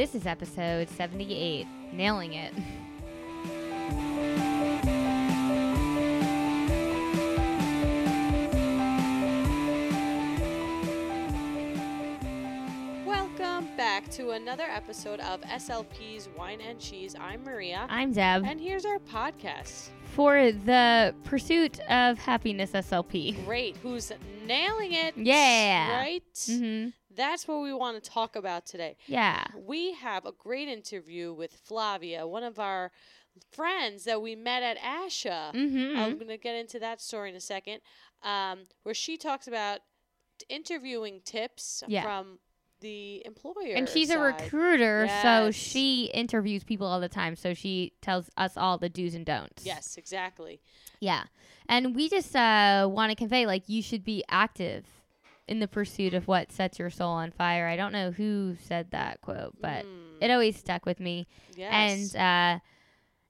This is episode 78. Nailing it. Welcome back to another episode of SLP's Wine and Cheese. I'm Maria. I'm Deb. and here's our podcast. For the pursuit of happiness SLP. Great. Who's nailing it? Yeah. Right? Mm-hmm. That's what we want to talk about today. Yeah. We have a great interview with Flavia, one of our friends that we met at ASHA. Mm-hmm. I'm going to get into that story in a second, um, where she talks about interviewing tips Yeah. from the employer. and she's a side. recruiter, so she interviews people all the time. So she tells us all the do's and don'ts. Yes, exactly. Yeah. And we just uh, want to convey like you should be active in the pursuit of what sets your soul on fire. I don't know who said that quote, but Mm, it always stuck with me. yes. And uh,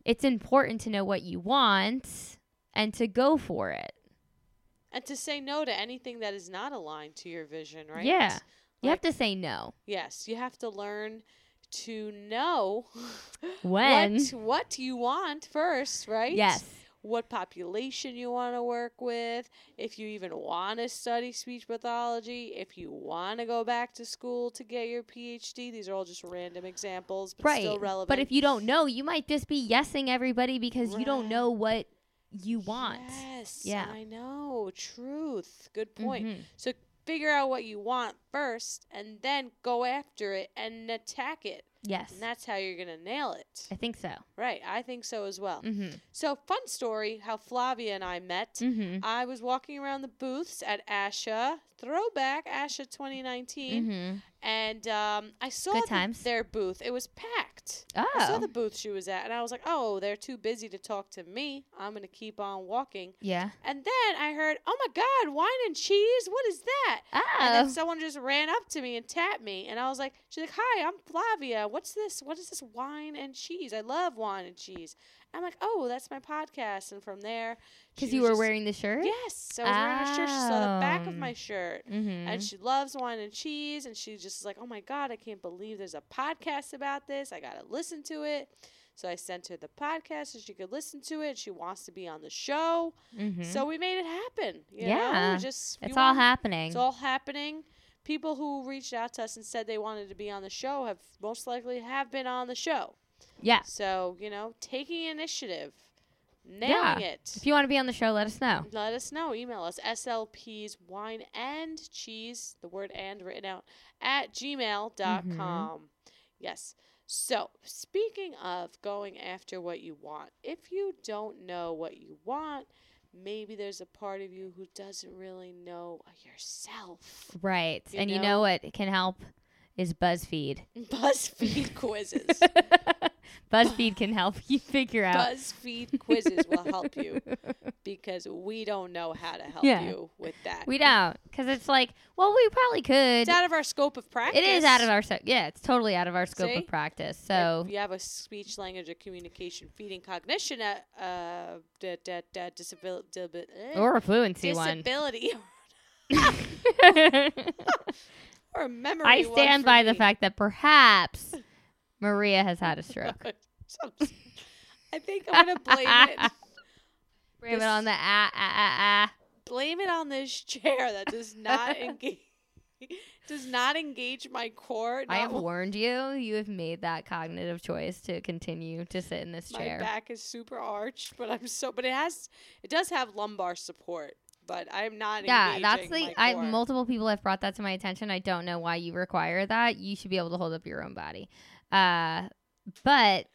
it's important to know what you want and to go for it. and to say no to anything that is not aligned to your vision, right? Yeah. You have to say no. Yes, you have to learn to know When? what what you want first, right? Yes. What population you want to work with, if you even want to study speech pathology, if you want to go back to school to get your PhD. These are all just random examples, but right. still relevant. But if you don't know, you might just be yesing everybody because you don't know what you want. Yes, Yeah. I know. Truth. Good point. Mhm. So figure out what you want first and then go after it and attack it. Yes. And that's how you're going to nail it. I think so. Right. I think so as well. Mm-hmm. So, fun story how Flavia and I met. Mm-hmm. I was walking around the booths at ASHA, throwback ASHA 2019, Mm-hmm. And um, I saw the- their booth. It was packed. Oh. I saw the booth she was at, and I was like, oh, they're too busy to talk to me. I'm going to keep on walking. yeah. And then I heard, oh my God, wine and cheese? What is that? Oh. And then someone just ran up to me and tapped me, and I was like, "She's like, hi, I'm Flavia. What's this? What is this wine and cheese? I love wine and cheese." I'm like, "Oh, that's my podcast." And from there, Because you were just- wearing the shirt? yes, I was wearing a shirt. She saw the back of Oh. my shirt, Mm-hmm. and she loves wine and cheese, and she just like, "Oh my god, I can't believe there's a podcast about this. I gotta listen to it." So I sent her the podcast so she could listen to it. She wants to be on the show, mm-hmm. so we made it happen. Yeah. just it's all happening. it's all happening. People who reached out to us and said they wanted to be on the show have most likely have been on the show. yeah. So, you know, taking initiative, Yeah. nailing it. If you want to be on the show, let us know. Let us know. Email us SLP's wine and cheese, the word and written out, at gmail.com. Mm-hmm. Yes. So, speaking of going after what you want, if you don't know what you want, maybe there's a part of you who doesn't really know yourself. Right. You and you know? know what can help is BuzzFeed. BuzzFeed quizzes. BuzzFeed can help you figure out. BuzzFeed quizzes will help you because we don't know how to help Yeah. you with that. We don't, because it's like, well, we probably could. It's out of our scope of practice. It is out of our scope. Yeah, it's totally out of our scope See? of practice. So if you have a speech language or communication feeding cognition uh, uh da, da, da, disability or a fluency one. disability or memory I stand by the fact that perhaps Maria has had a stroke. I think I'm gonna blame it Blame it on the ah ah ah ah. blame it on this chair that does not engage does not engage my core. I have warned you. You have made that cognitive choice to continue to sit in this my chair. My back is super arched, but I'm so but it has it does have lumbar support, but I'm not Yeah, that's the. I multiple people have brought that to my attention. I don't know why you require that. You should be able to hold up your own body. Uh, but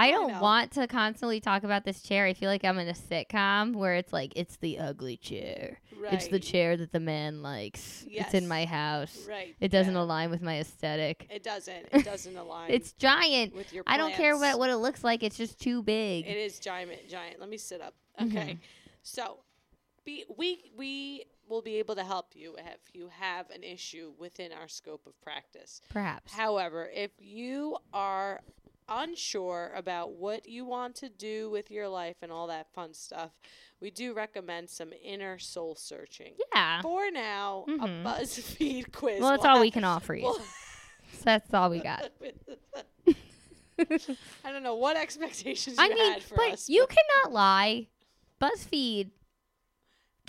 I I don't know. want to constantly talk about this chair. I feel like I'm in a sitcom where it's like it's the ugly chair. It's the chair that the man likes. It's in my house. Right. It doesn't yeah. aline with my aesthetic. It doesn't. It doesn't align. It's giant. with your. I don't care what what it looks like. It's just too big. It is giant. Giant. Let me sit up. Mhm. Okay. So, be we we will be able to help you if you have an issue within our scope of practice. Perhaps. However, if you are unsure about what you want to do with your life and all that fun stuff, we do recommend some inner soul searching. yeah. For now, Mhm. a BuzzFeed quiz. Well, that's all we can offer you. So that's all we got. I don't know what expectations I mean, had for but us. you cannot lie. BuzzFeed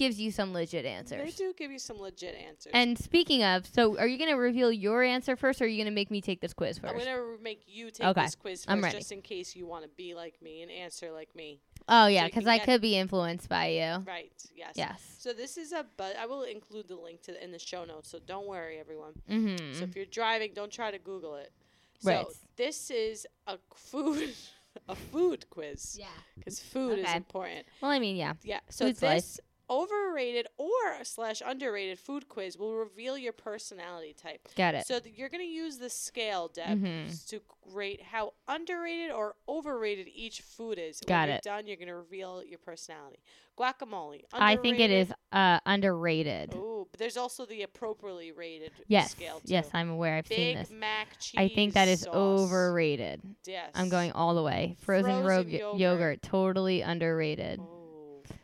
gives you some legit answers. they do give you some legit answers. And speaking of, so are you going to reveal your answer first or are you going to make me take this quiz 1st I'm gonna make you take Okay, this quiz I'm first, ready. just in case you want to be like me and answer like me. oh, yeah, because can I could be influenced by you. Right? Yes. Yes. So this is a, but I will include the link to the, in the show notes. So don't worry, everyone. Mm-hmm. So if you're driving, don't try to Google it. So Right. this is a food, a food quiz yeah. because food is important. Well, I mean, yeah. Yeah. So Food's life. Overrated or slash underrated food quiz will reveal your personality type. Get it. So th- you're going to use the scale, Deb, Mhm. to rate how underrated or overrated each food is. Got when you're it. done, you're going to reveal your personality. Guacamole. I think it is underrated. uh, underrated. Ooh, but there's also the appropriately rated Yes. scale too. Yes, I'm aware. I've seen this. Big. Mac cheese. I think that is sauce. overrated. Yes. I'm going all the way. Frozen, Frozen ro- yogurt. yogurt. totally underrated. Ooh,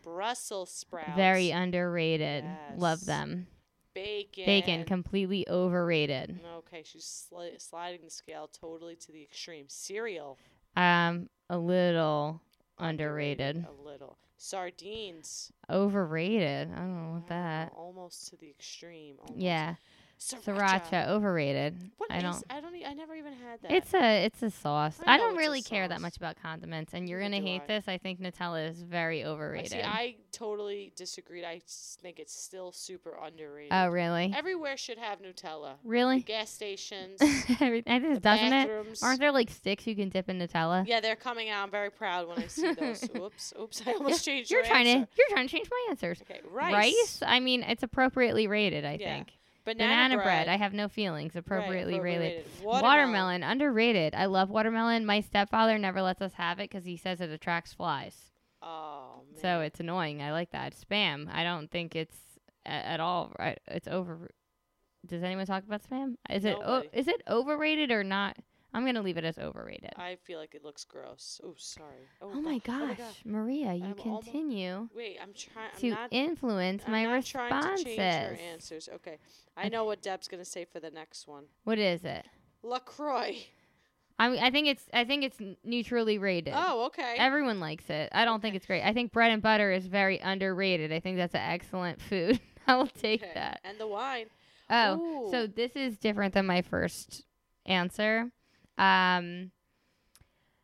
Brussels sprouts. Very underrated. Love them. bacon. Bacon, completely overrated. Okay, she's sli- sliding the scale totally to the extreme. Cereal. Um, a little underrated. A little. Sardines. Overrated. I don't know what that. almost to the extreme. Almost. Yeah, Sriracha. sriracha overrated. What I is- don't. I don't. E- I never even had that. It's a it's a sauce. I I, don't really care that much about condiments, and you're Neither gonna hate I. this. I think Nutella is very overrated. See, I totally disagreed. I think it's still super oh, underrated. oh really? Everywhere should have Nutella. Really? Gas stations. Every- I think the it doesn't it? Aren't there like sticks you can dip in Nutella? Yeah, they're coming out. I'm very proud when I see those. Oops, oops! I almost changed You're your trying answer. to you're trying to change my answers. Okay, rice. I mean, it's appropriately rated. I Yeah. think. Banana, bread. I have no feelings. Right, Appropriately rated. Watermelon. Watermelon. underrated. I love watermelon. My stepfather never lets us have it because he says it attracts flies. Oh man. So it's annoying. I like that. Spam. I don't think it's a- at all right. It's over. Does anyone talk about spam? Is it o- is it overrated or not? I'm gonna leave it as overrated. I feel like it looks gross. Oh, sorry. Oh, oh my God. Oh gosh, Maria, you I'm continue Wait, I'm trying. I'm to not. influence I'm my not trying to change your answers. Okay, I know what Deb's gonna say for the next one. What is it? Lacroix. I mean, I think it's I think it's neutrally rated. Oh, okay. Everyone likes it. I don't think it's great. I think bread and butter is very underrated. I think that's an excellent food. I will take Okay. that. And the wine. Oh, so this is different than my first answer. Um,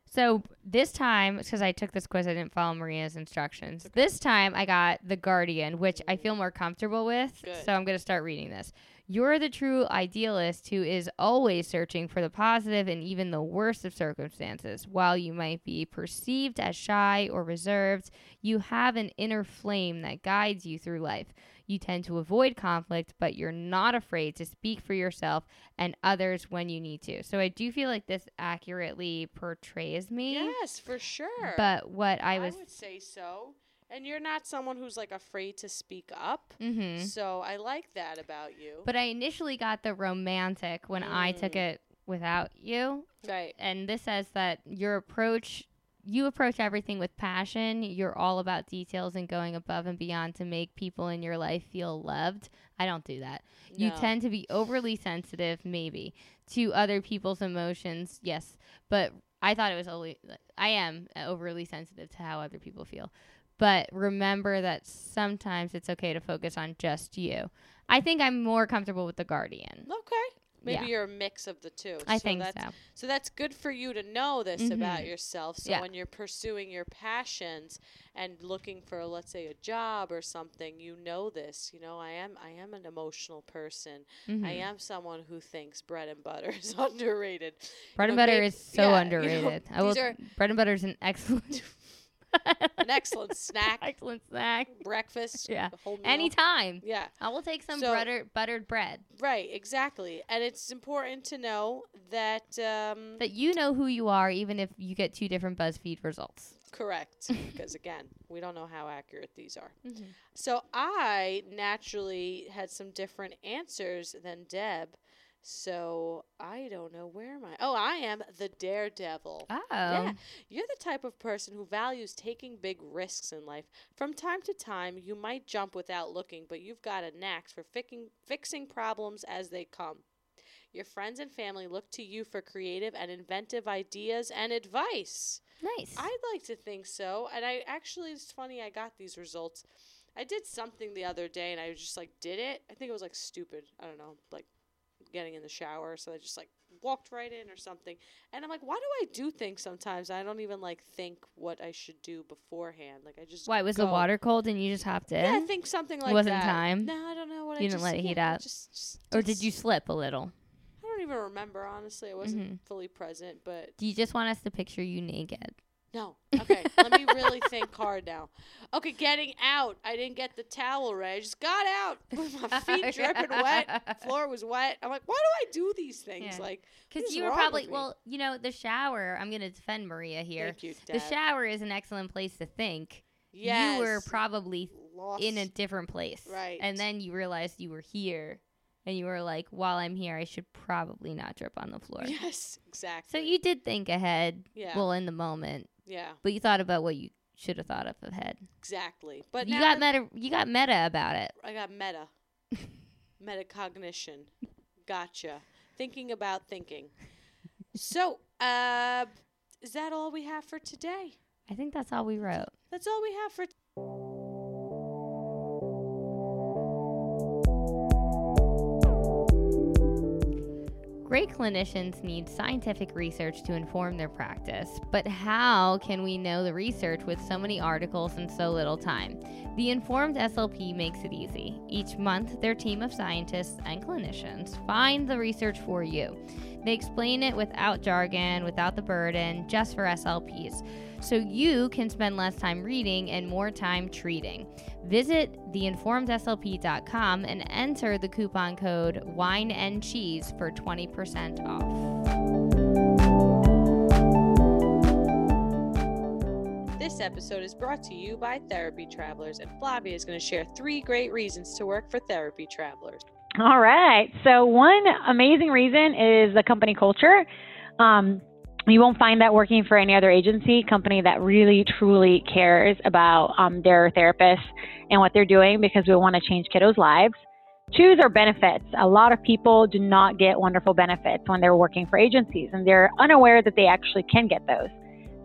so this time, because I took this quiz, I didn't follow Maria's instructions. This time, I got The Guardian, which I feel more comfortable with. Good. So I'm going to start reading this. You're the true idealist who is always searching for the positive in even the worst of circumstances. While you might be perceived as shy or reserved, you have an inner flame that guides you through life. You tend to avoid conflict, but you're not afraid to speak for yourself and others when you need to. So I do feel like this accurately portrays me. Yes, for sure. But what I was. would say so. And you're not someone who's like afraid to speak up. hmm So I like that about you. But I initially got the romantic when I took Mm. it without you. right. And this says that your approach. You approach everything with passion. You're all about details and going above and beyond to make people in your life feel loved. I don't do that. You tend to be overly sensitive, maybe, to other people's emotions. Yes, but I thought it was only. I am uh, overly sensitive to how other people feel. But remember that sometimes it's okay to focus on just you. I think I'm more comfortable with the Guardian. Okay. Maybe Yeah. you're a mix of the two. I so think that's, so. So that's good for you to know this about Mhm. yourself. So Yeah. when you're pursuing your passions and looking for let's say a job or something, you know this. You know, I am I am an emotional person. I Mhm. am someone who thinks bread and butter is underrated. Bread know, and butter maybe- is so yeah, you know, underrated. I will, bread and butter is an excellent, An excellent snack, excellent snack. breakfast, Yeah. the whole meal. Anytime. Yeah. I will take some So- butter, buttered bread. Right, exactly. And it's important to know that um That you know who you are, even if you get two different BuzzFeed results. correct because again, we don't know how accurate these are. So I naturally had some different answers than Deb. So I don't know where am I? Oh, I am the daredevil. Oh. Yeah, you're the type of person who values taking big risks in life. From time to time, you might jump without looking, but you've got a knack for fixing fixing problems as they come. Your friends and family look to you for creative and inventive ideas and advice. Nice. I'd like to think so. And I actually, it's funny, I got these results. I did something the other day and I just like did it. I think it was like stupid. I don't know, like getting in the shower. So I just like walked right in or something. And I'm like, why do I do things sometimes? I don't even like think what I should do beforehand. Like I just Why was the water cold and you just hopped in? Yeah, I think something like it wasn't that. time? No, I don't know what I You didn't just, let it heat yeah, up? Just, just or did you slip a little? I don't even remember honestly. I wasn't Mhm. fully present, but Do you just want us to picture you naked? No. Okay, let me really think hard now. Okay, getting out. I didn't get the towel ready. I just got out with my oh, feet dripping wet. Floor was wet. I'm like, why do I do these things? Yeah. Like, Because you were probably well, you know, the shower. I'm gonna defend Maria here. thank you, The shower is an excellent place to think. yes. You were probably lost. in a different place, Right. And then you realized you were here, and you were like, "While I'm here, I should probably not drip on the floor." Yes, exactly. So you did think ahead, Yeah. well, in the moment, yeah, but you thought about what you should have thought of ahead. exactly. But you got meta. You got meta about it. I got meta. Metacognition. Gotcha. Thinking about thinking. So, uh, is that all we have for today? I think that's all we wrote. That's all we have for. Great clinicians need scientific research to inform their practice, but how can we know the research with so many articles and so little time? The Informed SLP makes it easy. Each month, their team of scientists and clinicians find the research for you. They explain it without jargon, without the burden, just for SLPs, so you can spend less time reading and more time treating. Visit theinformedslp.com and enter the coupon code wine and cheese for 20% off. This episode is brought to you by Therapy Travelers, and Flavia is going to share three great reasons to work for Therapy Travelers. All right. So one amazing reason is the company culture. Um, you won't find that working for any other agency company that really truly cares about um, their therapists and what they're doing because we want to change kiddos' lives. Choose our benefits. A lot of people do not get wonderful benefits when they're working for agencies, and they're unaware that they actually can get those.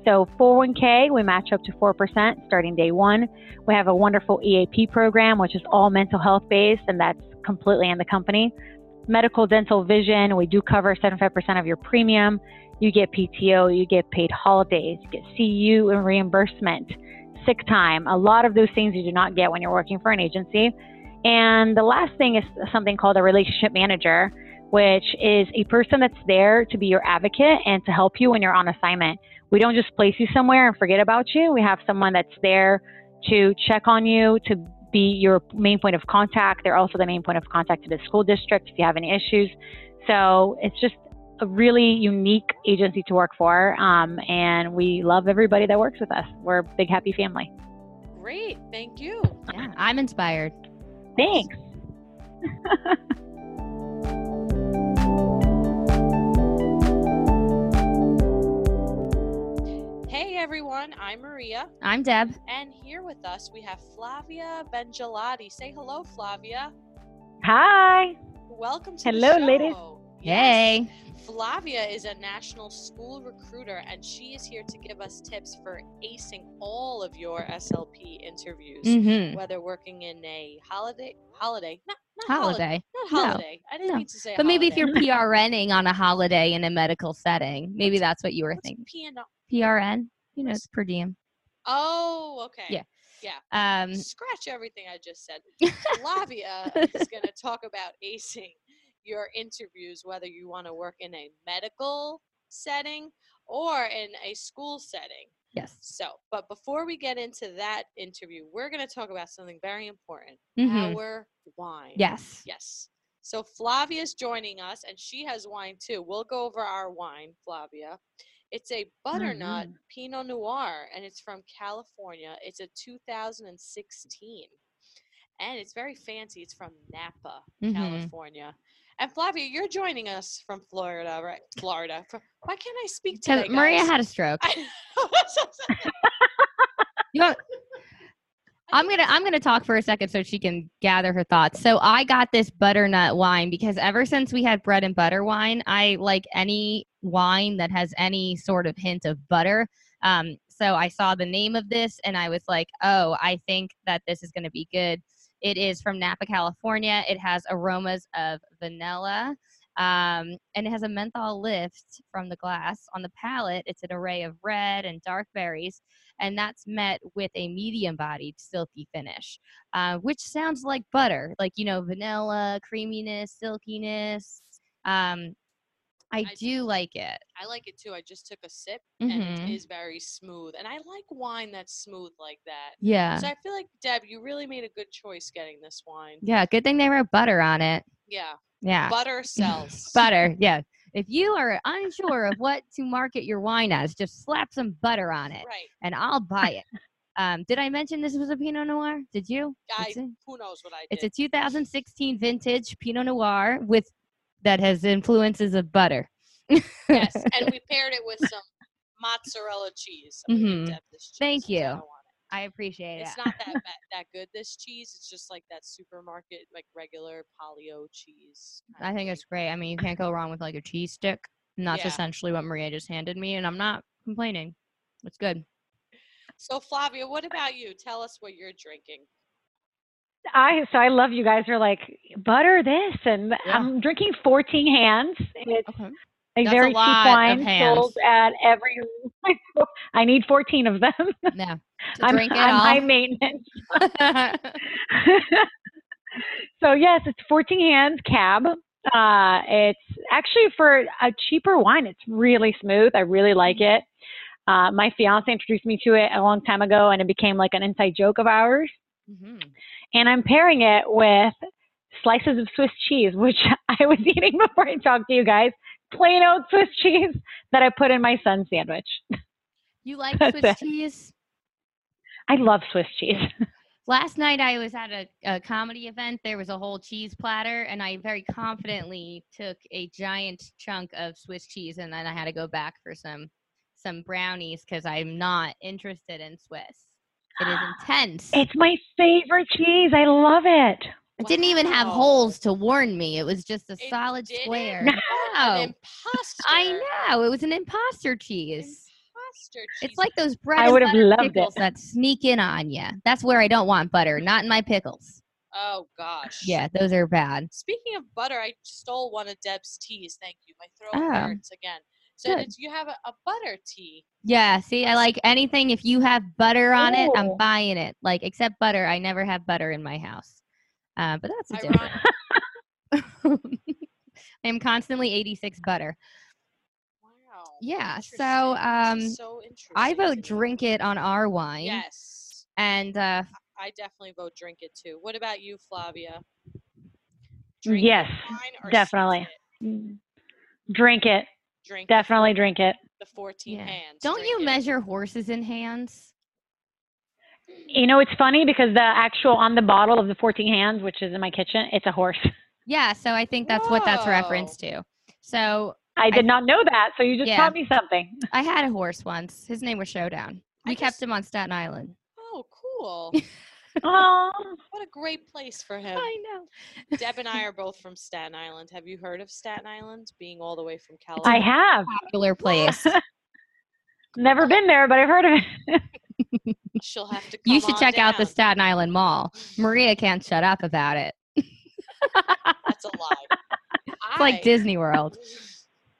So 401k, we match up to 4% starting day one. We have a wonderful EAP program, which is all mental health based, and that's completely in the company. Medical, dental, vision, we do cover 75% of your premium. You get PTO, you get paid holidays, you get CEU and reimbursement, sick time, a lot of those things you do not get when you're working for an agency. And the last thing is something called a relationship manager, which is a person that's there to be your advocate and to help you when you're on assignment. We don't just place you somewhere and forget about you. We have someone that's there to check on you, to be your main point of contact. They're also the main point of contact to the school district if you have any issues. So it's just a really unique agency to work for. Um, and we love everybody that works with us. We're a big, happy family. Great, thank you. Yeah, I'm inspired. Thanks. Hey everyone, I'm Maria, I'm Deb. and here with us we have Flavia Bengelati. Say hello, Flavia. Hi. Welcome to Hello, the show. ladies. Hey. Flavia is a national school recruiter, and she is here to give us tips for acing all of your SLP interviews, Mm-hmm. whether working in a holiday, holiday, not, not holiday, Holiday. not No, holiday. I didn't no. mean to say. But maybe if you're PRNing on a holiday in a medical setting, maybe that's what you were What's thinking. piano? PRN, you know, it's per diem. Oh, okay. Yeah. Yeah. Um, Scratch everything I just said. Flavia is going to talk about acing your interviews, whether you want to work in a medical setting or in a school setting. yes. So, but before we get into that interview, we're going to talk about something very important Mhm. our wine. Yes. Yes. So, Flavia's joining us, and she has wine too. We'll go over our wine, Flavia. It's a butternut Pinot Noir, and it's from California. It's a 2016, and it's very fancy. It's from Napa, Mhm. California. And Flavia, you're joining us from Florida, right? Florida. Why can't I speak today, Maria guys? had a stroke. I- You want- I'm gonna I'm gonna talk for a second so she can gather her thoughts. So I got this butternut wine because ever since we had bread and butter wine, I like any wine that has any sort of hint of butter. Um, so I saw the name of this and I was like, oh, I think that this is gonna be good. It is from Napa, California. It has aromas of vanilla. Um, and it has a menthol lift from the glass. On the palate, it's an array of red and dark berries and that's met with a medium bodied silky finish, uh, which sounds like butter, like, you know, vanilla, creaminess, silkiness. Um, I, I- do like it. I like it too. I just took a sip and it is very smooth. And I like wine that's smooth like that. Yeah. So I feel like Deb, you really made a good choice getting this wine. Yeah. Good thing they wrote butter on it. Yeah. Yeah. Butter sells. butter. Yeah. If you are unsure of what to market your wine as, just slap some butter on it Right. and I'll buy it. Um, did I mention this was a Pinot Noir? Did you? I, It's a- who knows what I did. It's a 2016 vintage Pinot Noir with that has influences of butter. yes. And we paired it with some mozzarella cheese. Mm-hmm. Cheese Thank you. Don't want it. I appreciate It's it. It's not that ba- that good. This cheese, it's just like that supermarket, like regular Polly-O cheese. I think it's great. I mean, you can't go wrong with like a cheese stick. And that's Yeah. essentially what Maria just handed me, and I'm not complaining. It's good. So Flavia, what about you? Tell us what you're drinking. I so I love you guys are like butter this and Yeah. I'm drinking 14 hands. It's Okay. A That's very cheap wine sold at every. I need 14 of them. Yeah. I'm, I'm high maintenance. so yes, it's 14 hands cab. Uh, it's actually for a cheaper wine. It's really smooth. I really like it. Uh, my fiance introduced me to it a long time ago, and it became like an inside joke of ours. Mhm. And I'm pairing it with slices of Swiss cheese, which I was eating before I talked to you guys. Plain old Swiss cheese that I put in my son's sandwich. You like Swiss it. cheese? I love Swiss cheese. Last night I was at a, a comedy event. There was a whole cheese platter, and I very confidently took a giant chunk of Swiss cheese, and then I had to go back for some some brownies because I'm not interested in Swiss. It is intense. It's my favorite cheese. I love it. It didn't even have holes to warn me. It was just a It solid didn't? square. No. An imposter. I know it was an imposter cheese. Imposter cheese. It's like those bread I would've butter loved it. pickles that sneak in on you. That's where I don't want butter, not in my pickles. Oh gosh. Yeah, those are bad. Speaking of butter, I stole one of Deb's teas. Thank you. My throat Oh. hurts again. So Good. did you have a, a butter tea? Yeah, see, I like anything. If you have butter on it, I'm buying it. Like, except butter, I never have butter in my house. Uh, but that's a different. I am constantly 86 butter. Wow. Yeah, so, interesting. This um, so interesting. I vote drink it on our wine. Yes. And uh, I definitely vote drink it too. What about you, Flavia? Drink Yes, wine or definitely. it? Mm. Drink it. Drink Definitely four- drink it. the 14 yeah. hands. don't drink you it. measure horses in hands? You know, it's funny because the actual on the bottle of the 14 hands, which is in my kitchen, it's a horse. Yeah, so I think that's what that's referenced to. So I did not know that, so you just Yeah. taught me something. I had a horse once. His name was Showdown. I We kept just- him on Staten Island. Oh, cool. Oh, what a great place for him. I know. Deb and I are both from Staten Island. Have you heard of Staten Island? Being all the way from California. I have Popular place. never been there, but I've heard of it. She'll have to. You should check out the. Staten Island Mall. Maria can't shut up about it. That's a lie. It's like Disney World.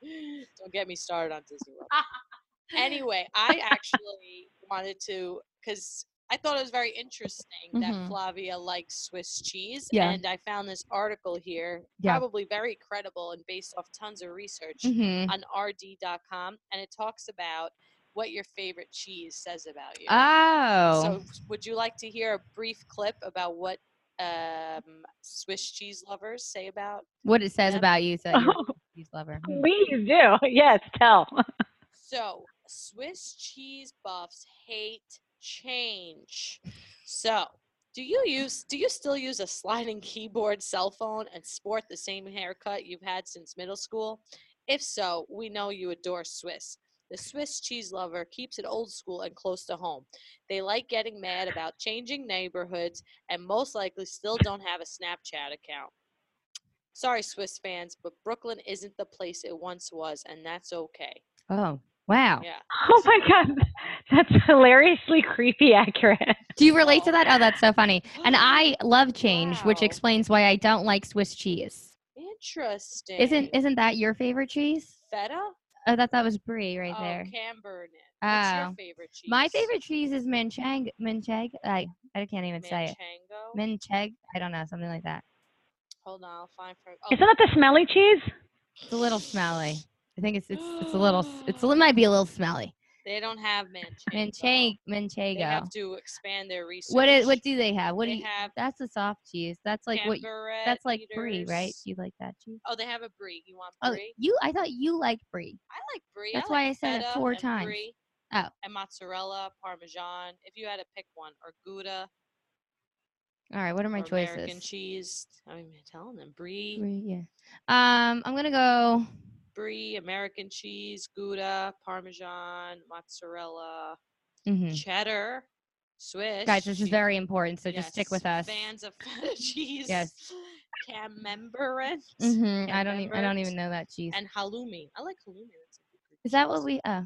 Don't get me started on Disney World. anyway, I actually wanted to because I thought it was very interesting Mhm. that Flavia likes Swiss cheese, Yeah. and I found this article here, Yeah. probably very credible and based off tons of research hmm on RD.com, and it talks about what your favorite cheese says about you. Oh. So, would you like to hear a brief clip about what um, Swiss cheese lovers say about? what it says Yep. about you, so Oh, cheese lover. Hmm. please do. Yes, tell. So, Swiss cheese buffs hate change. So, do you use do you still use a sliding keyboard cell phone and sport the same haircut you've had since middle school? If so, we know you adore Swiss. The Swiss cheese lover keeps it old school and close to home. They like getting mad about changing neighborhoods and most likely still don't have a Snapchat account. Sorry, Swiss fans, but Brooklyn isn't the place it once was, and that's okay. Oh, wow. Yeah. Oh my god, that's hilariously creepy accurate. Do you relate to oh, that? Oh, that's so funny. And I love change, which explains why I don't like Swiss cheese. Interesting. Isn't isn't that your favorite cheese? feta? Oh, that that was brie right oh, there. Camembert. What's Oh. your favorite cheese? My favorite cheese is mancheg. Mancheg. I I can't even say it. Manchego. Mancheg. I don't know, something like that. Hold on, I'll find for. Oh, Isn't that the smelly cheese? It's a little smelly. I think it's it's it's a little it's a, it might be a little smelly. They don't have manchego. Mancheg They Manchego. have to expand their research. What is what do they have? What they do you? have? That's a soft cheese. That's like what. That's like brie, right? you like that cheese? Oh, they have a brie. You want brie? Oh, brie? you. I thought you liked brie. I like brie. That's I why like I said it four times. Brie Oh. And mozzarella, parmesan. If you had to pick one, or Gouda, All right. What are my choices? American cheese. I'm telling them brie, Brie, yeah. Um, I'm gonna go. Brie, American cheese, Gouda, parmesan, mozzarella, mhm. cheddar, Swiss. Guys, this is very important, so just stick with us. Fans of feta cheese. Yes. Camembert. hmm I don't even. I don't even know that cheese. And halloumi. I like halloumi. That's a good Is that what we? Oh,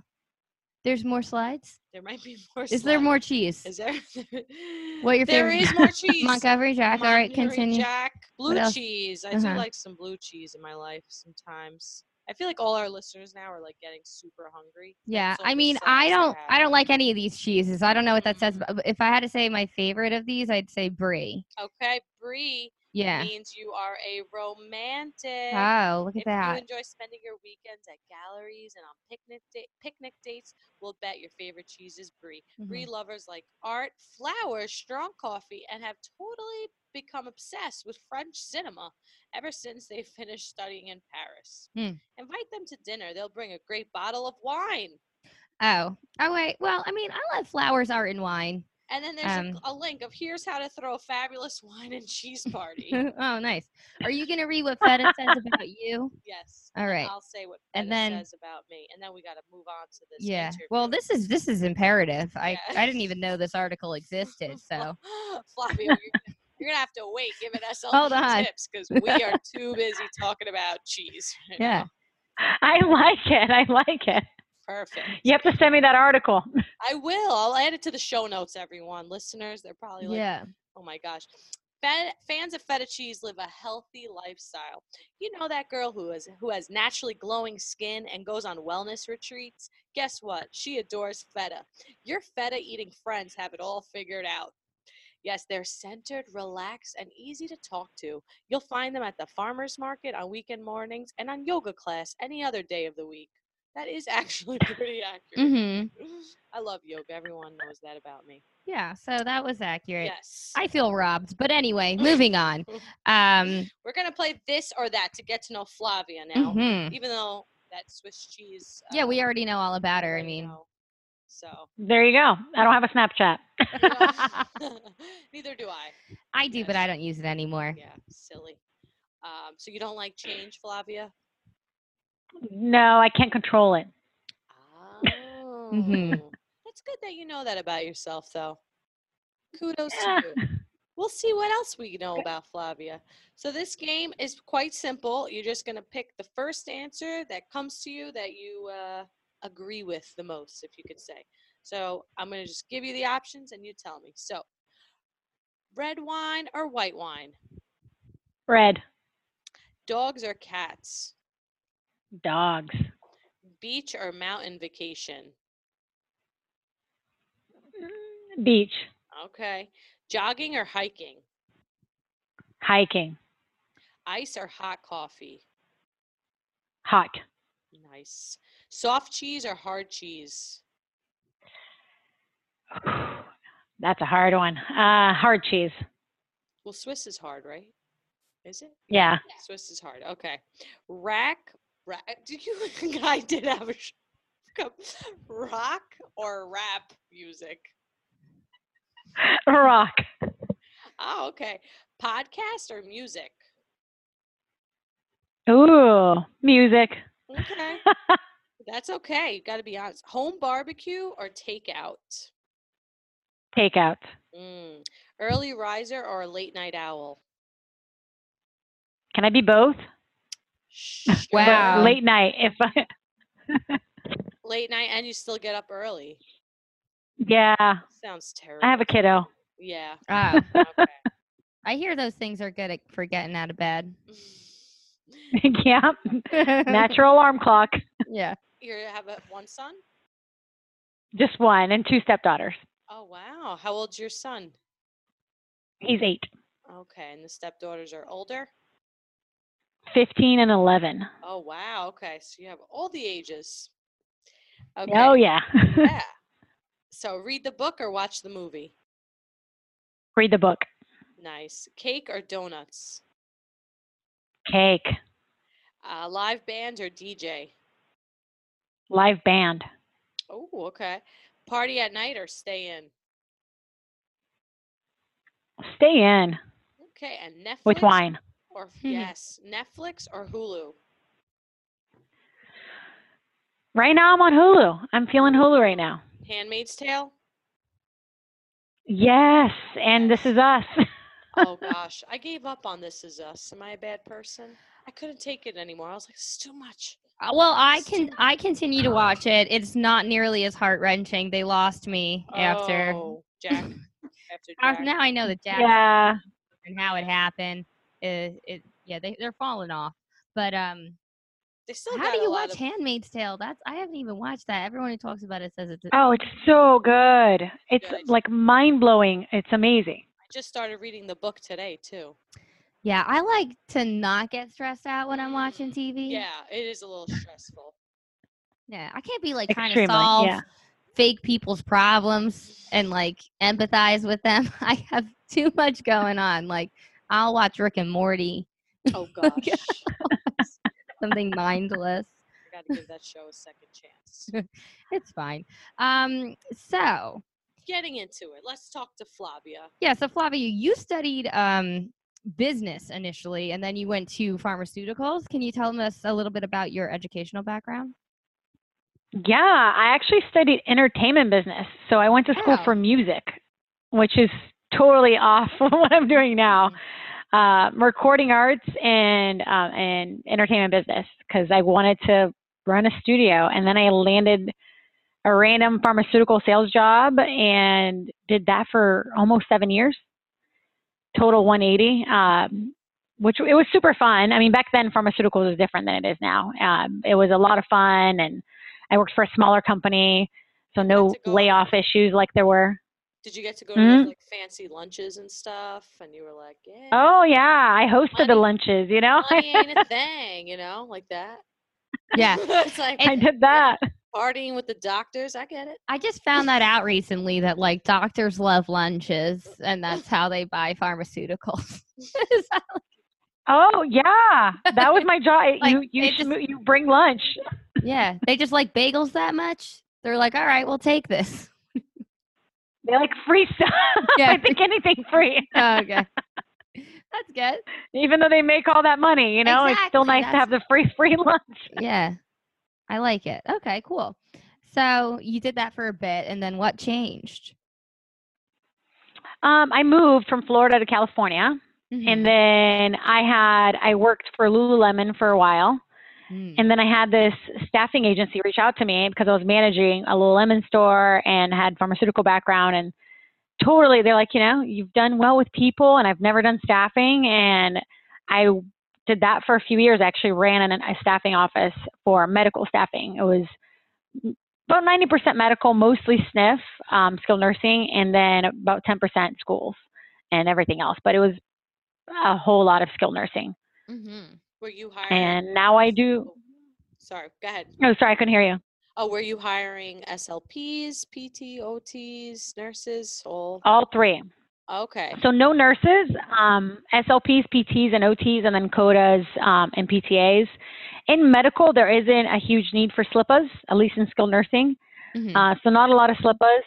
there's more slides. There might be more. Is there more cheese? Is there? What your There favorite- There is more cheese. Monterey Jack. All right, continue. Jack, blue cheese. I Uh-huh. do like some blue cheese in my life sometimes. I feel like all our listeners now are like getting super hungry. Yeah, I mean, I don't, I don't like any of these cheeses. I don't know what that says. Mm. But if I had to say my favorite of these, I'd say brie. Okay, brie Yeah. means you are a romantic. Oh, look at that. if you enjoy spending your weekends at galleries and on picnic da- picnic dates, we'll bet your favorite cheese is brie. Mhm. Brie lovers like art, flowers, strong coffee, and have totally become obsessed with French cinema ever since they finished studying in Paris. Hmm. Invite them to dinner; they'll bring a great bottle of wine. Oh, oh wait. Well, I mean, I love flowers, art, and wine. And then there's Um, a, a link of here's how to throw a fabulous wine and cheese party. oh, nice. Are you gonna read what Feta says about you? yes. All right. I'll say what And then- says about me, and then we got to move on to this. Yeah. interview. Well, this is this is imperative. I Yeah. I didn't even know this article existed. So Floppy, you're, gonna- you're gonna have to wait giving us all the tips because we are too busy talking about cheese. right yeah. now. I like it. I like it. Perfect. You have to send me that article. I will. I'll add it to the show notes, everyone. Listeners, they're probably like, Yeah. oh my gosh. Feta, fans of feta cheese live a healthy lifestyle. You know that girl who is who has naturally glowing skin and goes on wellness retreats? Guess what? She adores feta. Your feta eating friends have it all figured out. Yes, they're centered, relaxed, and easy to talk to. You'll find them at the farmers market on weekend mornings and on yoga class any other day of the week. That is actually pretty accurate. Mm-hmm. I love yoga. Everyone knows that about me. Yeah. So that was accurate. Yes. I feel robbed, but anyway, moving on. Um. We're gonna play this or that to get to know Flavia now. mhm. Even though that Swiss cheese. Yeah, uh, we already know all about her. I mean, know. So. There you go. I don't have a Snapchat. Neither do I. I do, but I don't use it anymore. Yeah, silly. Um, so you don't like change, Flavia? No, I can't control it. Oh. Mhm. That's good that you know that about yourself, though. Kudos Yeah. to you. We'll see what else we know about Flavia. So this game is quite simple. You're just going to pick the first answer that comes to you that you uh, agree with the most, if you could say. So I'm going to just give you the options and you tell me. So red wine or white wine? Red. Dogs or cats? Dogs. Beach or mountain vacation? Beach. Okay. Jogging or hiking? Hiking. Ice or hot coffee? Hot. Nice. Soft cheese or hard cheese? That's a hard one. Uh, hard cheese. Well, Swiss is hard, right? Is it? Yeah. Swiss is hard. Okay. Rack. Rack. Did you? Think I did have a sh- rock or rap music. Rock. Oh, okay. Podcast or music? Ooh, music. Okay. That's okay. You got to be honest. Home barbecue or takeout? Takeout. Mm. Early riser or late night owl? Can I be both? Sure. But Wow. late night. If I, Late night and you still get up early. yeah, Sounds terrible. I have a kiddo. Yeah. Oh, Okay. I hear those things are good at for getting out of bed. yeah, natural alarm clock. Yeah. you have a, one son? Just one and two stepdaughters. Oh, wow. How old's your son? He's eight. Okay. And the stepdaughters are older? 15 and 11. Oh, wow. Okay. So you have all the ages. Okay. Oh, yeah. yeah. So read the book or watch the movie? Read the book. Nice. Cake or donuts? Cake. Uh, live band or DJ? Live band. Oh, okay. Party at night or stay in? Stay in Okay. And Netflix with wine. Or Hmm. yes, Netflix or Hulu? Right now, I'm on Hulu. I'm feeling Hulu right now. Handmaid's Tale? Yes. And This Is Us. Oh gosh, I gave up on This Is Us. Am I a bad person? I couldn't take it anymore. I was like, it's too much. Uh, Well, I can I continue to watch it. It's not nearly as heart wrenching. They lost me after. Oh, Jack. After Jack. Now I know that Jack yeah. and how it happened. It, it yeah they they're falling off. But um, They still how do you watch of- Handmaid's Tale? That's I haven't even watched that. Everyone who talks about it says it's. Oh, it's so good. It's Good. like mind blowing. It's amazing. I just started reading the book today too. Yeah, I like to not get stressed out when I'm watching TV. Yeah, it is a little stressful. Yeah, I can't be like trying to solve Yeah. fake people's problems and like empathize with them. I have too much going on. Like I'll watch Rick and Morty, Oh gosh, something mindless. I got to give that show a second chance. It's fine. Um, so Getting into it, let's talk to Flavia. yeah, so Flavia, you studied um business initially, and then you went to pharmaceuticals. Can you tell us a little bit about your educational background? Yeah, I actually studied entertainment business. So I went to school Wow. for music, which is totally off what I'm doing now. Uh, recording arts and um, and entertainment business because I wanted to run a studio, and then I landed a random pharmaceutical sales job and did that for almost seven years. Total 180. Um, which it was super fun. I mean, back then pharmaceuticals was different than it is now. Um, it was a lot of fun, and I worked for a smaller company, so no to go on- layoff issues like there were. Did you get to go to Mhm. those, like fancy lunches and stuff? And you were like, yeah, Oh yeah, I hosted the lunches. You know, money ain't a thing, you know, like that. Yeah. it's like I did that. partying with the doctors. I get it. I just found that out recently that like doctors love lunches and that's how they buy pharmaceuticals. Is that- Oh yeah, that was my job. Like, you you they should, just- you bring lunch. yeah, they just like bagels that much. They're like, all right, we'll take this. They like free stuff. Yeah. I think anything free, Oh, okay, that's good. even though they make all that money. You know, it's still Exactly, nice to have the free free lunch. Yeah, I like it. Okay, cool. So you did that for a bit, and then what changed? Um, I moved from Florida to California, Mhm. and then I had I worked for Lululemon for a while. Mm. And then I had this staffing agency reach out to me because I was managing a Lululemon store and had pharmaceutical background and totally they're like, you know, you've done well with people and I've never done staffing and I did that for a few years. I actually ran an, a staffing office for medical staffing. It was about 90% medical, mostly SNF, um, skilled nursing, and then about 10% schools and everything else. But it was a whole lot of skilled nursing. Mhm. Were you hiring? And now I do. Oh, Sorry, go ahead. Oh, sorry, I couldn't hear you. Oh, were you hiring SLPs, PT, OTs, nurses? All All three. okay. So no nurses, um, SLPs, PTs, and OTs, and then COTAs um, and PTAs. In medical, there isn't a huge need for SLPAs, at least in skilled nursing. Mhm. Uh, so not a lot of SLPAs.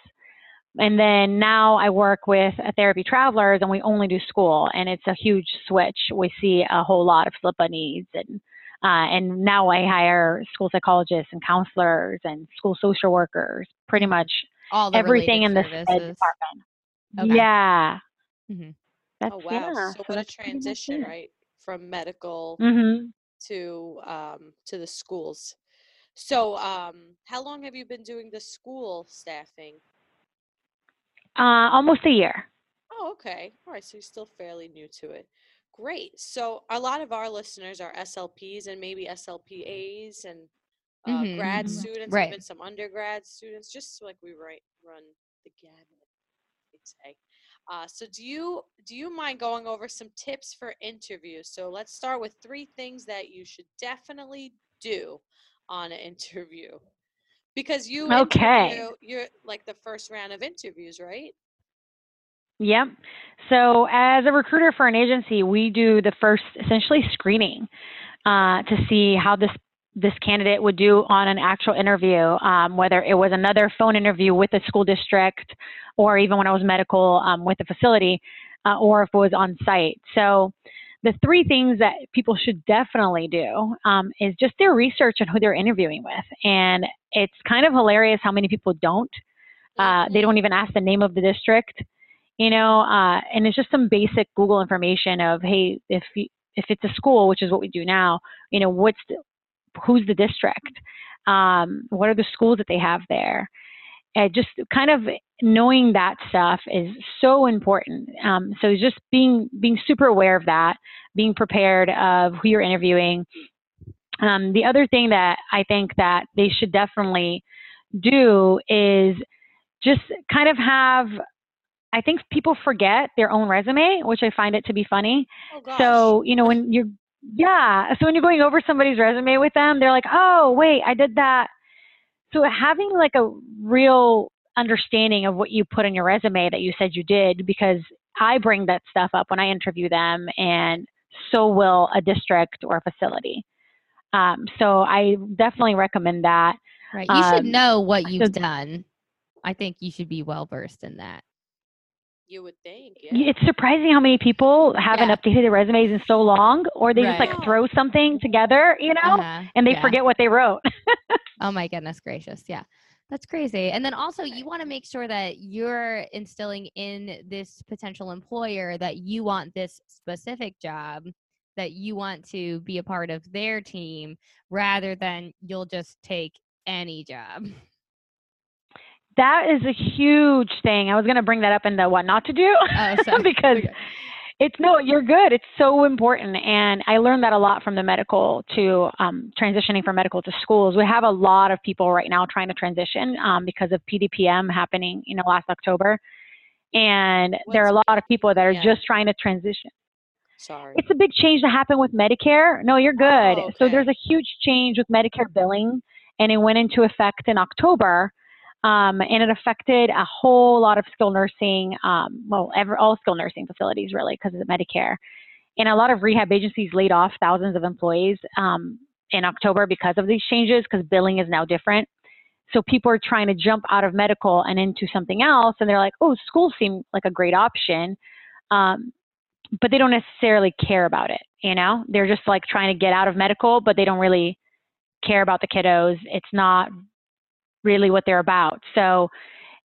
And then now I work with therapy travelers, and we only do school, and it's a huge switch. We see a whole lot of SLPA needs, and Uh, and now I hire school psychologists and counselors and school social workers, pretty much All the everything in related the SED department. Okay. Yeah. Mhm. That's, oh wow. yeah, so what a that's pretty much transition, right? From medical Mhm. to um to the schools. So um how long have you been doing the school staffing? Uh, almost a year. Oh, okay. All right, so you're still fairly new to it. Great. So a lot of our listeners are SLPs and maybe SLPAs and uh, Mhm, grad mhm. students, Right. even some undergrad students, just so like we right run the gamut, they'd say. Uh, so do you do you mind going over some tips for interviews? So let's start with three things that you should definitely do on an interview. Because you Okay. you're like the first round of interviews, right? Yep. So as a recruiter for an agency, we do the first essentially screening uh, to see how this this candidate would do on an actual interview, um, whether it was another phone interview with a school district, or even when I was medical um, with a facility, uh, or if it was on site. So the three things that people should definitely do um, is just their research on who they're interviewing with, and it's kind of hilarious how many people don't. Uh, they Mhm. don't even ask the name of the district you know, uh, and it's just some basic Google information of, hey, if you, if it's a school, which is what we do now, you know, what's the, who's the district, um, what are the schools that they have there, and just kind of knowing that stuff is so important. Um, so just being being super aware of that, being prepared of who you're interviewing. Um, the other thing that I think that they should definitely do is just kind of have I think people forget their own resume, which I find it to be funny. Oh. So, you know, when you're, yeah, so when you're going over somebody's resume with them, they're like, oh, wait, I did that. So having like a real understanding of what you put on your resume that you said you did, because I bring that stuff up when I interview them, and so will a district or a facility. Um, so I definitely recommend that. Right. You should Um, know what you've done. I think you should be well versed in that. you would think, yeah. It's surprising how many people haven't Yeah. updated their resumes in so long, or they just like throw something together, you know, Uh-huh, and they yeah. forget what they wrote. Oh my goodness gracious. Yeah. That's crazy. And then also you want to make sure that you're instilling in this potential employer that you want this specific job, that you want to be a part of their team rather than you'll just take any job. that is a huge thing. I was going to bring that up in the what not to do Oh, because. It's no, you're good. It's so important, and I learned that a lot from the medical to um, transitioning from medical to schools. We have a lot of people right now trying to transition um, because of PDPM happening, you know, last October, and there are a lot of people that are PDPM? just trying to transition. Sorry. It's a big change that happened with Medicare. No, you're good. Oh, So there's a huge change with Medicare billing, and it went into effect in October. Um, and it affected a whole lot of skilled nursing, um, well, ever, all skilled nursing facilities really because of the Medicare. And a lot of rehab agencies laid off thousands of employees um, in October because of these changes because billing is now different. So people are trying to jump out of medical and into something else, and they're like, "Oh, schools seem like a great option," um, but they don't necessarily care about it. You know, they're just like trying to get out of medical, but they don't really care about the kiddos. It's not really what they're about. So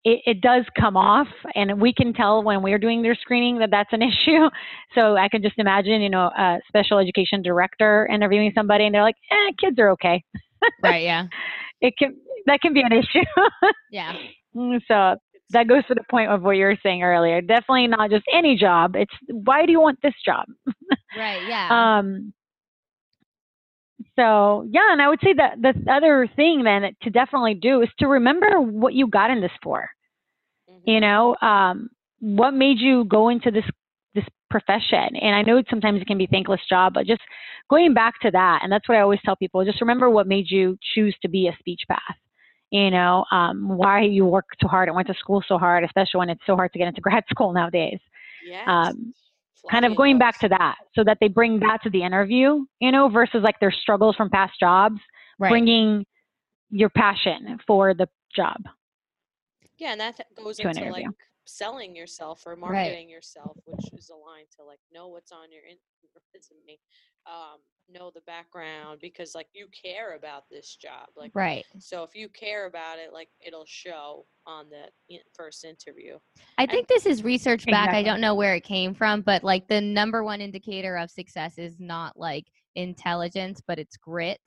it, it does come off, and we can tell when we're doing their screening that that's an issue. So I can just imagine, you know, a special education director interviewing somebody, and they're like, "Eh, kids are okay." right, yeah. It can that can be an issue. Yeah. Mm, so that goes to the point of what you were saying earlier. Definitely not just any job. It's why do you want this job? Right, yeah. Um, so yeah, and I would say that the other thing then to definitely do is to remember what you got in this for. Mhm. You know, um, what made you go into this this profession? And I know sometimes it can be a thankless job, but just going back to that, and that's what I always tell people: just remember what made you choose to be a speech path. You know, um, why you worked so hard and went to school so hard, especially when it's so hard to get into grad school nowadays Yes. um, kind of going back to that so that they bring that to the interview, you know, versus like their struggles from past jobs, right. bringing your passion for the job. Yeah, and that goes to an into like selling yourself or marketing yourself, which is aligned to like know what's on your, your resume, um, know the background because like you care about this job. Like Right. so, if you care about it, like it'll show on the first interview. I think this is research back. I don't know where it came from, but like the number one indicator of success is not like intelligence, but it's grit.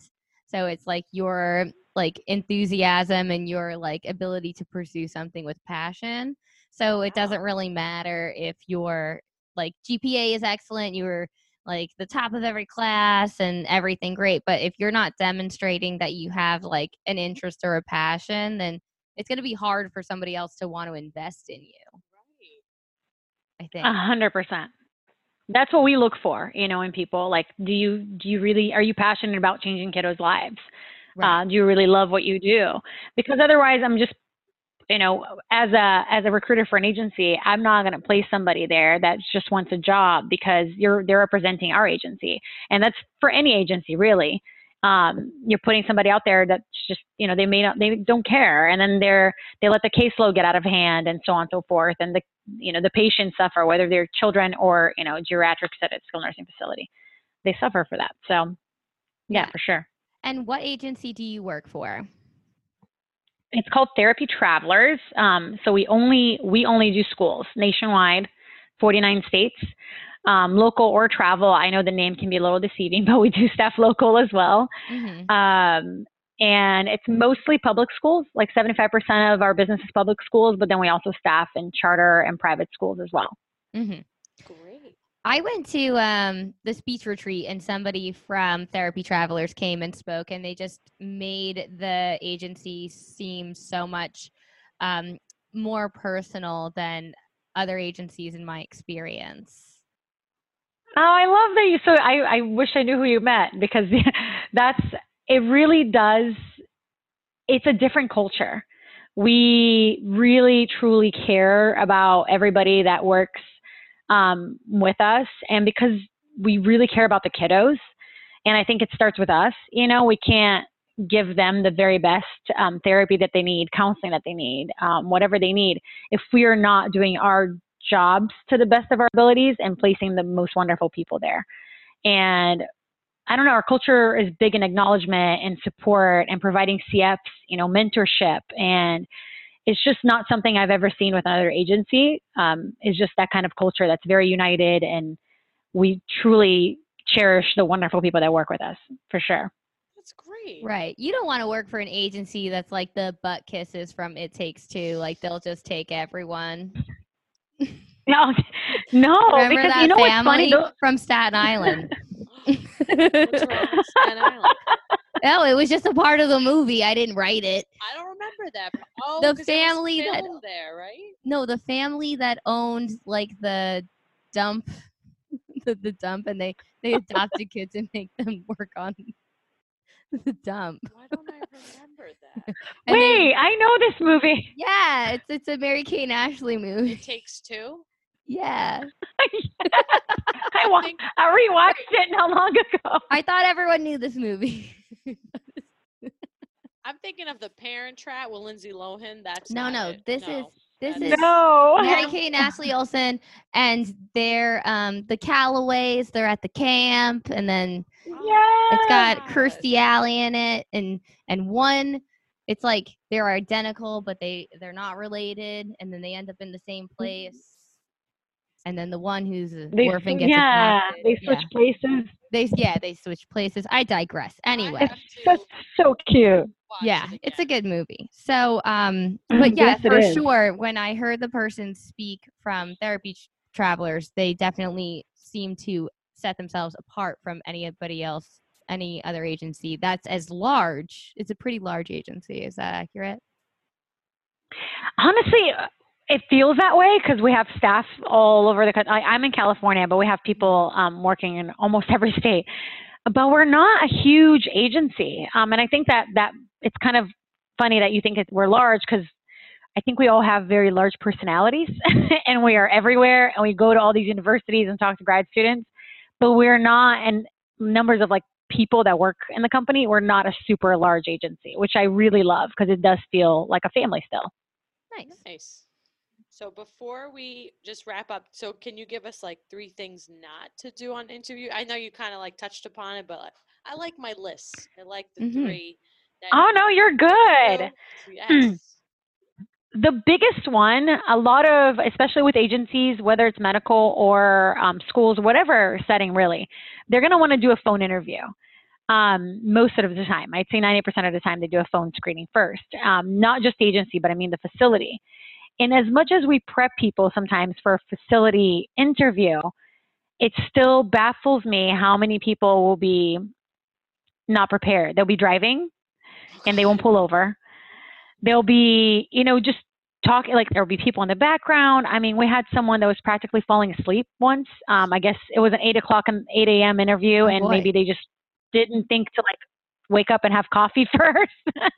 So it's like your like enthusiasm and your like ability to pursue something with passion. So it doesn't ah. really matter if your like GPA is excellent, you're like the top of every class and everything great, but if you're not demonstrating that you have like an interest or a passion, then it's going to be hard for somebody else to want to invest in you. Right. I think. A hundred percent. That's what we look for, you know, in people. Like, do you do you really are you passionate about changing kiddos' lives? Right. Uh, do you really love what you do? Because otherwise, I'm just, you know, as a as a recruiter for an agency, I'm not going to place somebody there that just wants a job because you're they're representing our agency, and that's for any agency really. Um, you're putting somebody out there that's just, you know, they may not, they don't care, and then they're they let the caseload get out of hand, and so on and so forth, and the you know the patients suffer whether they're children or you know geriatrics at a skilled nursing facility, they suffer for that. So, yeah, Yeah. for sure. and what agency do you work for? It's called Therapy Travelers. Um, so we only we only do schools nationwide, 49 states, um, local or travel. I know the name can be a little deceiving, but we do staff local as well. hmm Um, and it's mostly public schools. Like 75% of our business is public schools, but then we also staff in charter and private schools as well. hmm Great. I went to um, the speech retreat and somebody from Therapy Travelers came and spoke, and they just made the agency seem so much um, more personal than other agencies in my experience. Oh, I love that you. So I, I wish I knew who you met because that's it. Really does. It's a different culture. We really truly care about everybody that works um, with us, and because we really care about the kiddos, and I think it starts with us. You know, we can't give them the very best um, therapy that they need, counseling that they need, um, whatever they need, if we are not doing our jobs to the best of our abilities and placing the most wonderful people there. And I don't know, our culture is big in acknowledgement and support and providing CFs, you know, mentorship. And it's just not something I've ever seen with another agency. Um, it's just that kind of culture that's very united and we truly cherish the wonderful people that work with us for sure. That's great. Right. You don't want to work for an agency that's like the butt kisses from It Takes Two. Like they'll just take everyone. No, no, Remember because that you know what's funny? From Staten Island? What's wrong Island? No, it was just a part of the movie. I didn't write it. I don't remember that. Oh, The 'cause it was family that- there, right? No, the family that owned like the dump, the, the dump, and they they adopted kids and make them work on the dump. Why don't I remember that? And they- wait, I know this movie. yeah, it's it's a Mary Kate Ashley movie. It takes two. Yeah, I, wa- think- I rewatched it not long ago. I thought everyone knew this movie. I'm thinking of the Parent Trap with Lindsay Lohan. That's No, no, it. this is- this that's- is No. Mary Kate and Ashley Olsen, and they're um the Callaways. They're at the camp, and then yeah, it's got. Kirstie Alley in it, and and one, it's like they're identical, but they they're not related, and then they end up in the same place. And then the one who's a They, orphan gets yeah, adopted. they switch yeah. places. They yeah, they switch places. I digress. Anyway, just so cute. yeah, it it's a good movie. So, um, but yeah, yes, for sure, when I heard the person speak from Therapy Tr- Travelers, they definitely seem to set themselves apart from anybody else, any other agency that's as large. It's a pretty large agency. Is that accurate? Honestly, it feels that way because we have staff all over the country. I'm in California, but we have people um, working in almost every state. But we're not a huge agency, um, and I think that that it's kind of funny that you think it, we're large because I think we all have very large personalities, and we are everywhere, and we go to all these universities and talk to grad students. But we're not, and numbers of like people that work in the company, we're not a super large agency, which I really love because it does feel like a family still. Nice. Nice. So before we just wrap up, so can you give us like three things not to do on interview? I know you kind of like touched upon it, but I, I like my list. I like the Mhm. three. That Oh no, you're good. Yes. the biggest one, a lot of, especially with agencies, whether it's medical or um, schools, whatever setting really, they're going to want to do a phone interview. Um, most of the time, I'd say 90% of the time, they do a phone screening first. Um, not just the agency, but I mean the facility. And as much as we prep people sometimes for a facility interview, it still baffles me how many people will be not prepared. They'll be driving and they won't pull over. They'll be, you know, just talking like there'll be people in the background. I mean, we had someone that was practically falling asleep once. Um, I guess it was an eight o'clock and eight a.m. interview, Oh, and boy. maybe they just didn't think to like wake up and have coffee first.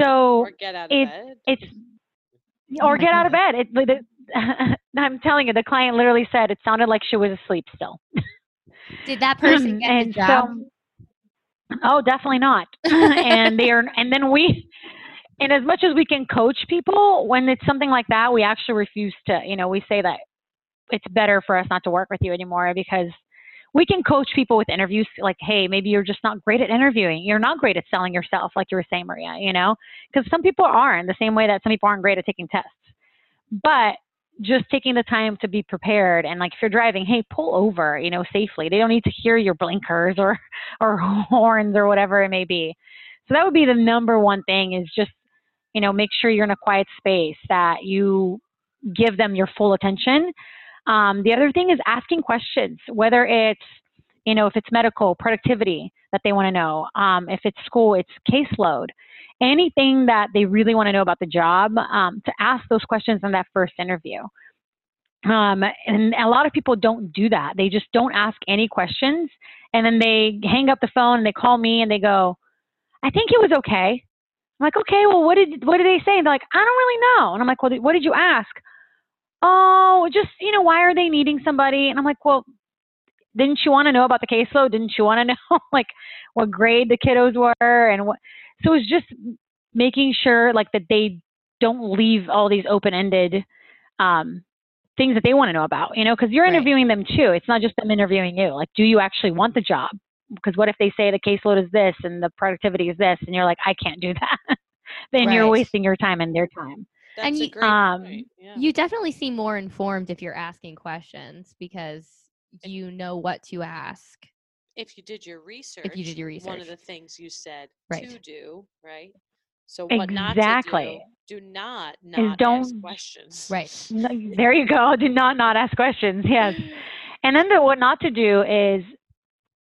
so or get out of it- bed. it's Oh or my get out of bed. It, it, I'm telling you, the client literally said it sounded like she was asleep still. Did that person get and the job? so, oh, definitely not. and they are, and then we, and as much as we can coach people, when it's something like that, we actually refuse to. You know, we say that it's better for us not to work with you anymore because we can coach people with interviews. Like, hey, maybe you're just not great at interviewing. You're not great at selling yourself, like you were saying, Maria. You know, because some people are in the same way that some people aren't great at taking tests. But just taking the time to be prepared and like if you're driving, hey, pull over, you know, safely. They don't need to hear your blinkers or or horns or whatever it may be. So that would be the number one thing is just, you know, make sure you're in a quiet space that you give them your full attention. Um, the other thing is asking questions, whether it's, you know, if it's medical, productivity that they want to know. Um, if it's school, it's caseload. Anything that they really want to know about the job, um, to ask those questions in that first interview. Um, and a lot of people don't do that. They just don't ask any questions. And then they hang up the phone and they call me and they go, I think it was okay. I'm like, okay, well, what did, what did they say? And they're like, I don't really know. And I'm like, well, what did you ask? Oh, just, you know, why are they needing somebody? And I'm like, well, didn't you want to know about the caseload? Didn't you want to know like what grade the kiddos were and what? So it's just making sure like that they don't leave all these open-ended um, things that they want to know about, you know, because you're Right. interviewing them too. It's not just them interviewing you. Like, do you actually want the job? Because what if they say the caseload is this and the productivity is this, and you're like, I can't do that. then you're wasting your time and their time. That's and a you- great um. Yeah. You definitely seem more informed if you're asking questions because you know what to ask. if you did your research, if you did your research, one of the things you said Right. to do, right? So what not to Exactly. do? Do not not ask don't- questions. Right. No, there you go. Do not not ask questions. Yes. And then the what not to do is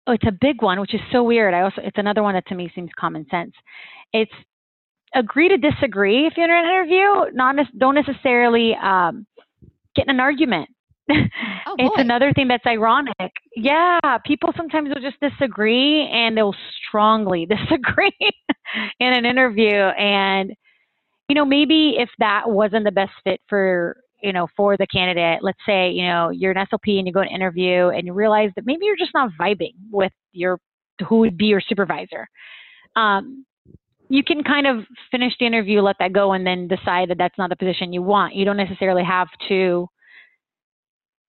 oh, it's a big one, which is so weird. I also it's another one that to me seems common sense. It's agree to disagree if you're in an interview. Not don't necessarily um, get in an argument. Oh, it's another thing that's ironic. Yeah, people sometimes will just disagree and they'll strongly disagree in an interview. And, you know, maybe if that wasn't the best fit for, you know, for the candidate, let's say, you know, you're an SLP and you go to an interview and you realize that maybe you're just not vibing with your, who would be your supervisor. Um, you can kind of finish the interview, let that go, and then decide that that's not the position you want. You don't necessarily have to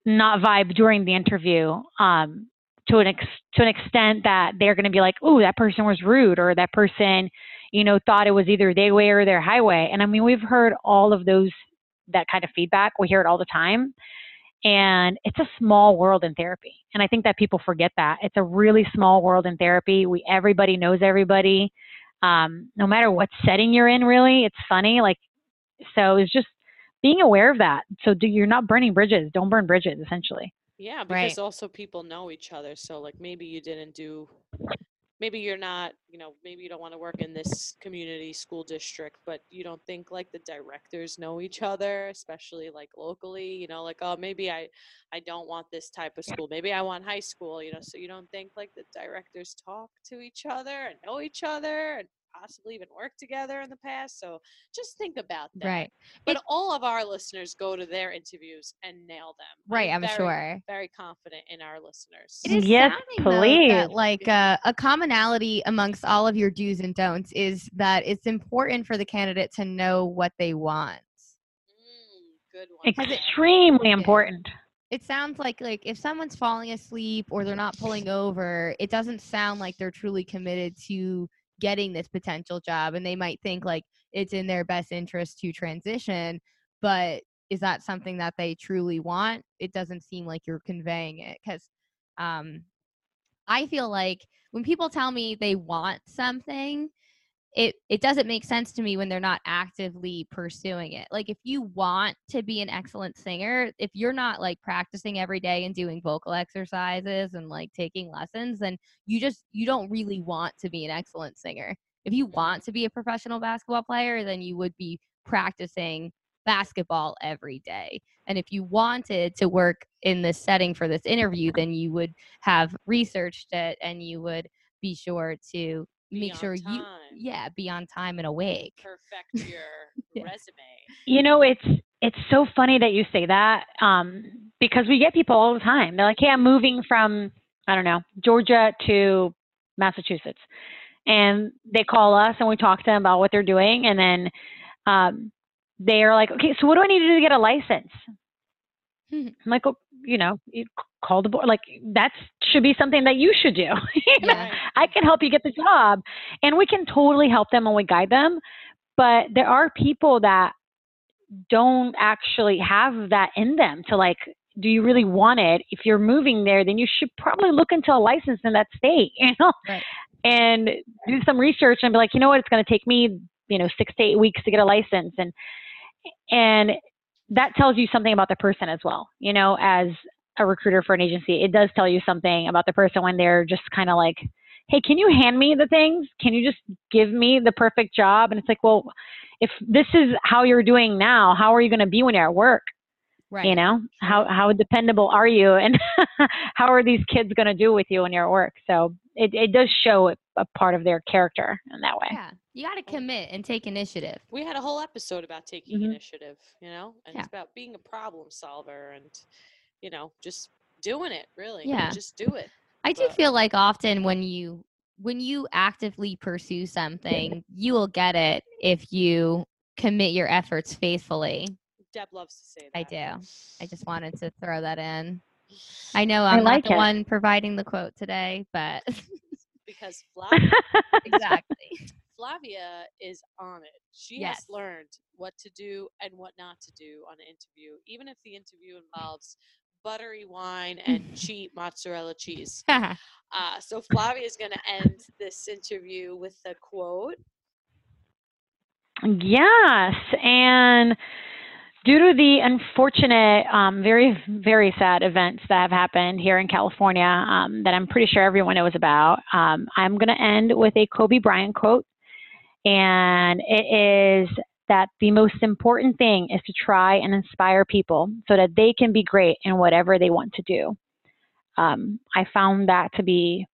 not vibe during the interview um, to an ex- to an extent that they're going to be like, "Oh, that person was rude," or that person, you know, thought it was either their way or their highway. And I mean, we've heard all of those that kind of feedback. We hear it all the time. And it's a small world in therapy. And I think that people forget that. It's a really small world in therapy. We everybody knows everybody. Um, no matter what setting you're in, really. It's funny. Like so it's just being aware of that. So do you're not burning bridges. Don't burn bridges, essentially. Yeah, because Right. also people know each other. So like maybe you didn't do maybe you're not, you know, maybe you don't want to work in this community school district, but you don't think like the directors know each other, especially like locally, you know, like oh maybe I I don't want this type of school. Maybe I want high school, you know, so you don't think like the directors talk to each other and know each other and possibly even work together in the past. So just think about that. Right. But It- all of our listeners go to their interviews and nail them. Right. I'm very, sure. Very confident in our listeners. It is Yes, sounding, though, that, please. like uh, a commonality amongst all of your do's and don'ts is that it's important for the candidate to know what they want. Mm, good one. Extremely important. it sounds like like if someone's falling asleep or they're not pulling over, it doesn't sound like they're truly committed to getting this potential job and they might think like it's in their best interest to transition, but is that something that they truly want? It doesn't seem like you're conveying it cuz um I feel like when people tell me they want something, it it doesn't make sense to me when they're not actively pursuing it. Like if you want to be an excellent singer, if you're not like practicing every day and doing vocal exercises and like taking lessons, then you just you don't really want to be an excellent singer. If you want to be a professional basketball player, then you would be practicing basketball every day. And if you wanted to work in this setting for this interview, then you would have researched it and you would be sure to make on sure you yeah be on time and awake perfect your Yeah. resume. You know, it's it's so funny that you say that um, because we get people all the time. They're like, "Hey, I'm moving from I don't know Georgia to Massachusetts," and they call us and we talk to them about what they're doing, and then um, they are like, "Okay, so what do I need to do to get a license?" I'm like, you know, you call the board. Like that should be something that you should do. you know? Yeah. I can help you get the job, and we can totally help them and we guide them. But there are people that don't actually have that in them to like. Do you really want it? If you're moving there, then you should probably look into a license in that state, you know, Right. and do some research and be like, you know what, it's going to take me, you know, six to eight weeks to get a license, and and that tells you something about the person as well. You know, as a recruiter for an agency, it does tell you something about the person when they're just kind of like, hey, can you hand me the things? Can you just give me the perfect job? And it's like, well, if this is how you're doing now, how are you going to be when you're at work? right You know, how how dependable are you, and how are these kids going to do with you when you're at work? So it it does show a, a part of their character in that way. yeah you got to commit and take initiative We had a whole episode about taking Mhm. initiative, you know, and it's about being a problem solver and, you know, just doing it. Really, Yeah. just do it. i do feel like often when you when you actively pursue something you will get it if you commit your efforts faithfully Deb loves to say that. i do i just wanted to throw that in i know I i'm like not the it. one providing the quote today but because Flavia, exactly Flavia is on it. She Yes. has learned what to do and what not to do on an interview, even if the interview involves buttery wine and cheap mozzarella cheese. Uh, so Flavia is going to end this interview with a quote. Yes, and due to the unfortunate, um, very very sad events that have happened here in California, um, that I'm pretty sure everyone knows about, um, I'm going to end with a Kobe Bryant quote, and it is that the most important thing is to try and inspire people so that they can be great in whatever they want to do. Um, I found that to be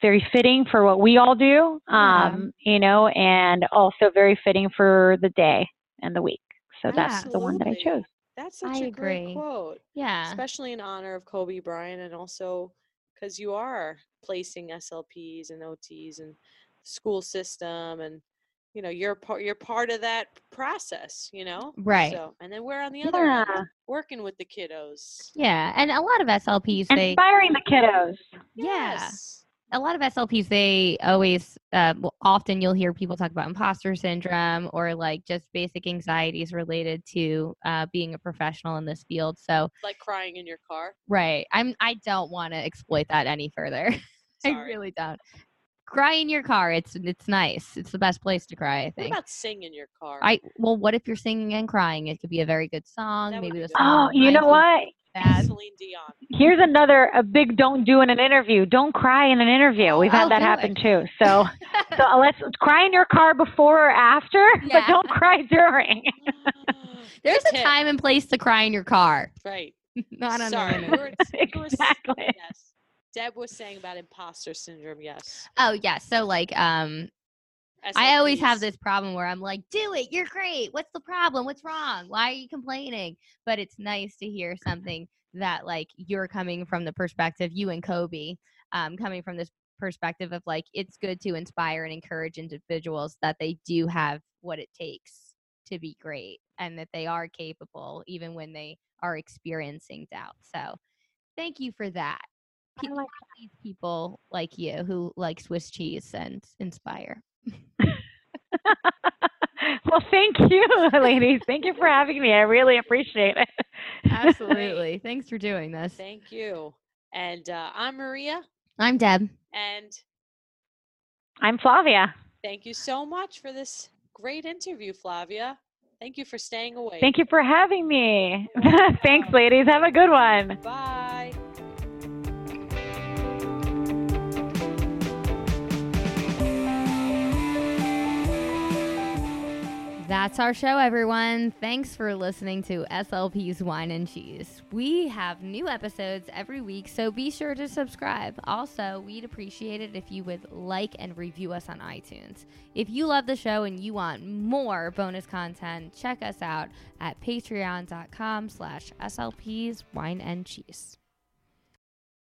very fitting for what we all do, Yeah. um, you know, and also very fitting for the day and the week. So that's the one that I chose. That's such I a great quote, yeah especially in honor of Kobe Bryant and also because you are placing SLPs and OTs and school system and you know you're part you're part of that process you know Right. so and then we're on the other end working with the kiddos yeah and a lot of slps they inspiring the kiddos. Yeah. yes a lot of SLPs, they always, uh, well, often you'll hear people talk about imposter syndrome or like just basic anxieties related to uh, being a professional in this field. So, like crying in your car right, I'm, I don't want to exploit that any further. I really don't. Cry in your car. It's it's nice. It's the best place to cry. I think. what about sing in your car I well, what if you're singing and crying? It could be a very good song. That Maybe be the song Oh, you know what? Bad. Celine Dion Here's another a big don't do in an interview. Don't cry in an interview. We've Oh, had that happen it. too. So so let's cry in your car before or after, Yeah. but don't cry during. There's Good a tip. time and place to cry in your car. right Not on sorry an we were, we were exactly. yes Deb was saying about imposter syndrome yes Oh yeah. So like um I always have this problem where I'm like, do it, you're great. What's the problem? What's wrong? Why are you complaining? But it's nice to hear something that like you're coming from the perspective, you and Kobe, um, coming from this perspective of like it's good to inspire and encourage individuals that they do have what it takes to be great and that they are capable even when they are experiencing doubt. So thank you for that. I like people like you who like Swiss cheese and inspire. well, thank you, ladies. Thank you for having me. I really appreciate it. Absolutely. Thanks for doing this. Thank you. And uh, I'm Maria. I'm Deb. And I'm Flavia. thank you so much for this great interview, Flavia. Thank you for staying away. Thank you for having me. Thanks, ladies. Have a good one. Bye. That's our show, everyone. Thanks for listening to SLP's Wine and Cheese. We have new episodes every week, so be sure to subscribe. Also, we'd appreciate it if you would like and review us on iTunes. If you love the show and you want more bonus content, check us out at patreon.com slash SLP's Wine and Cheese.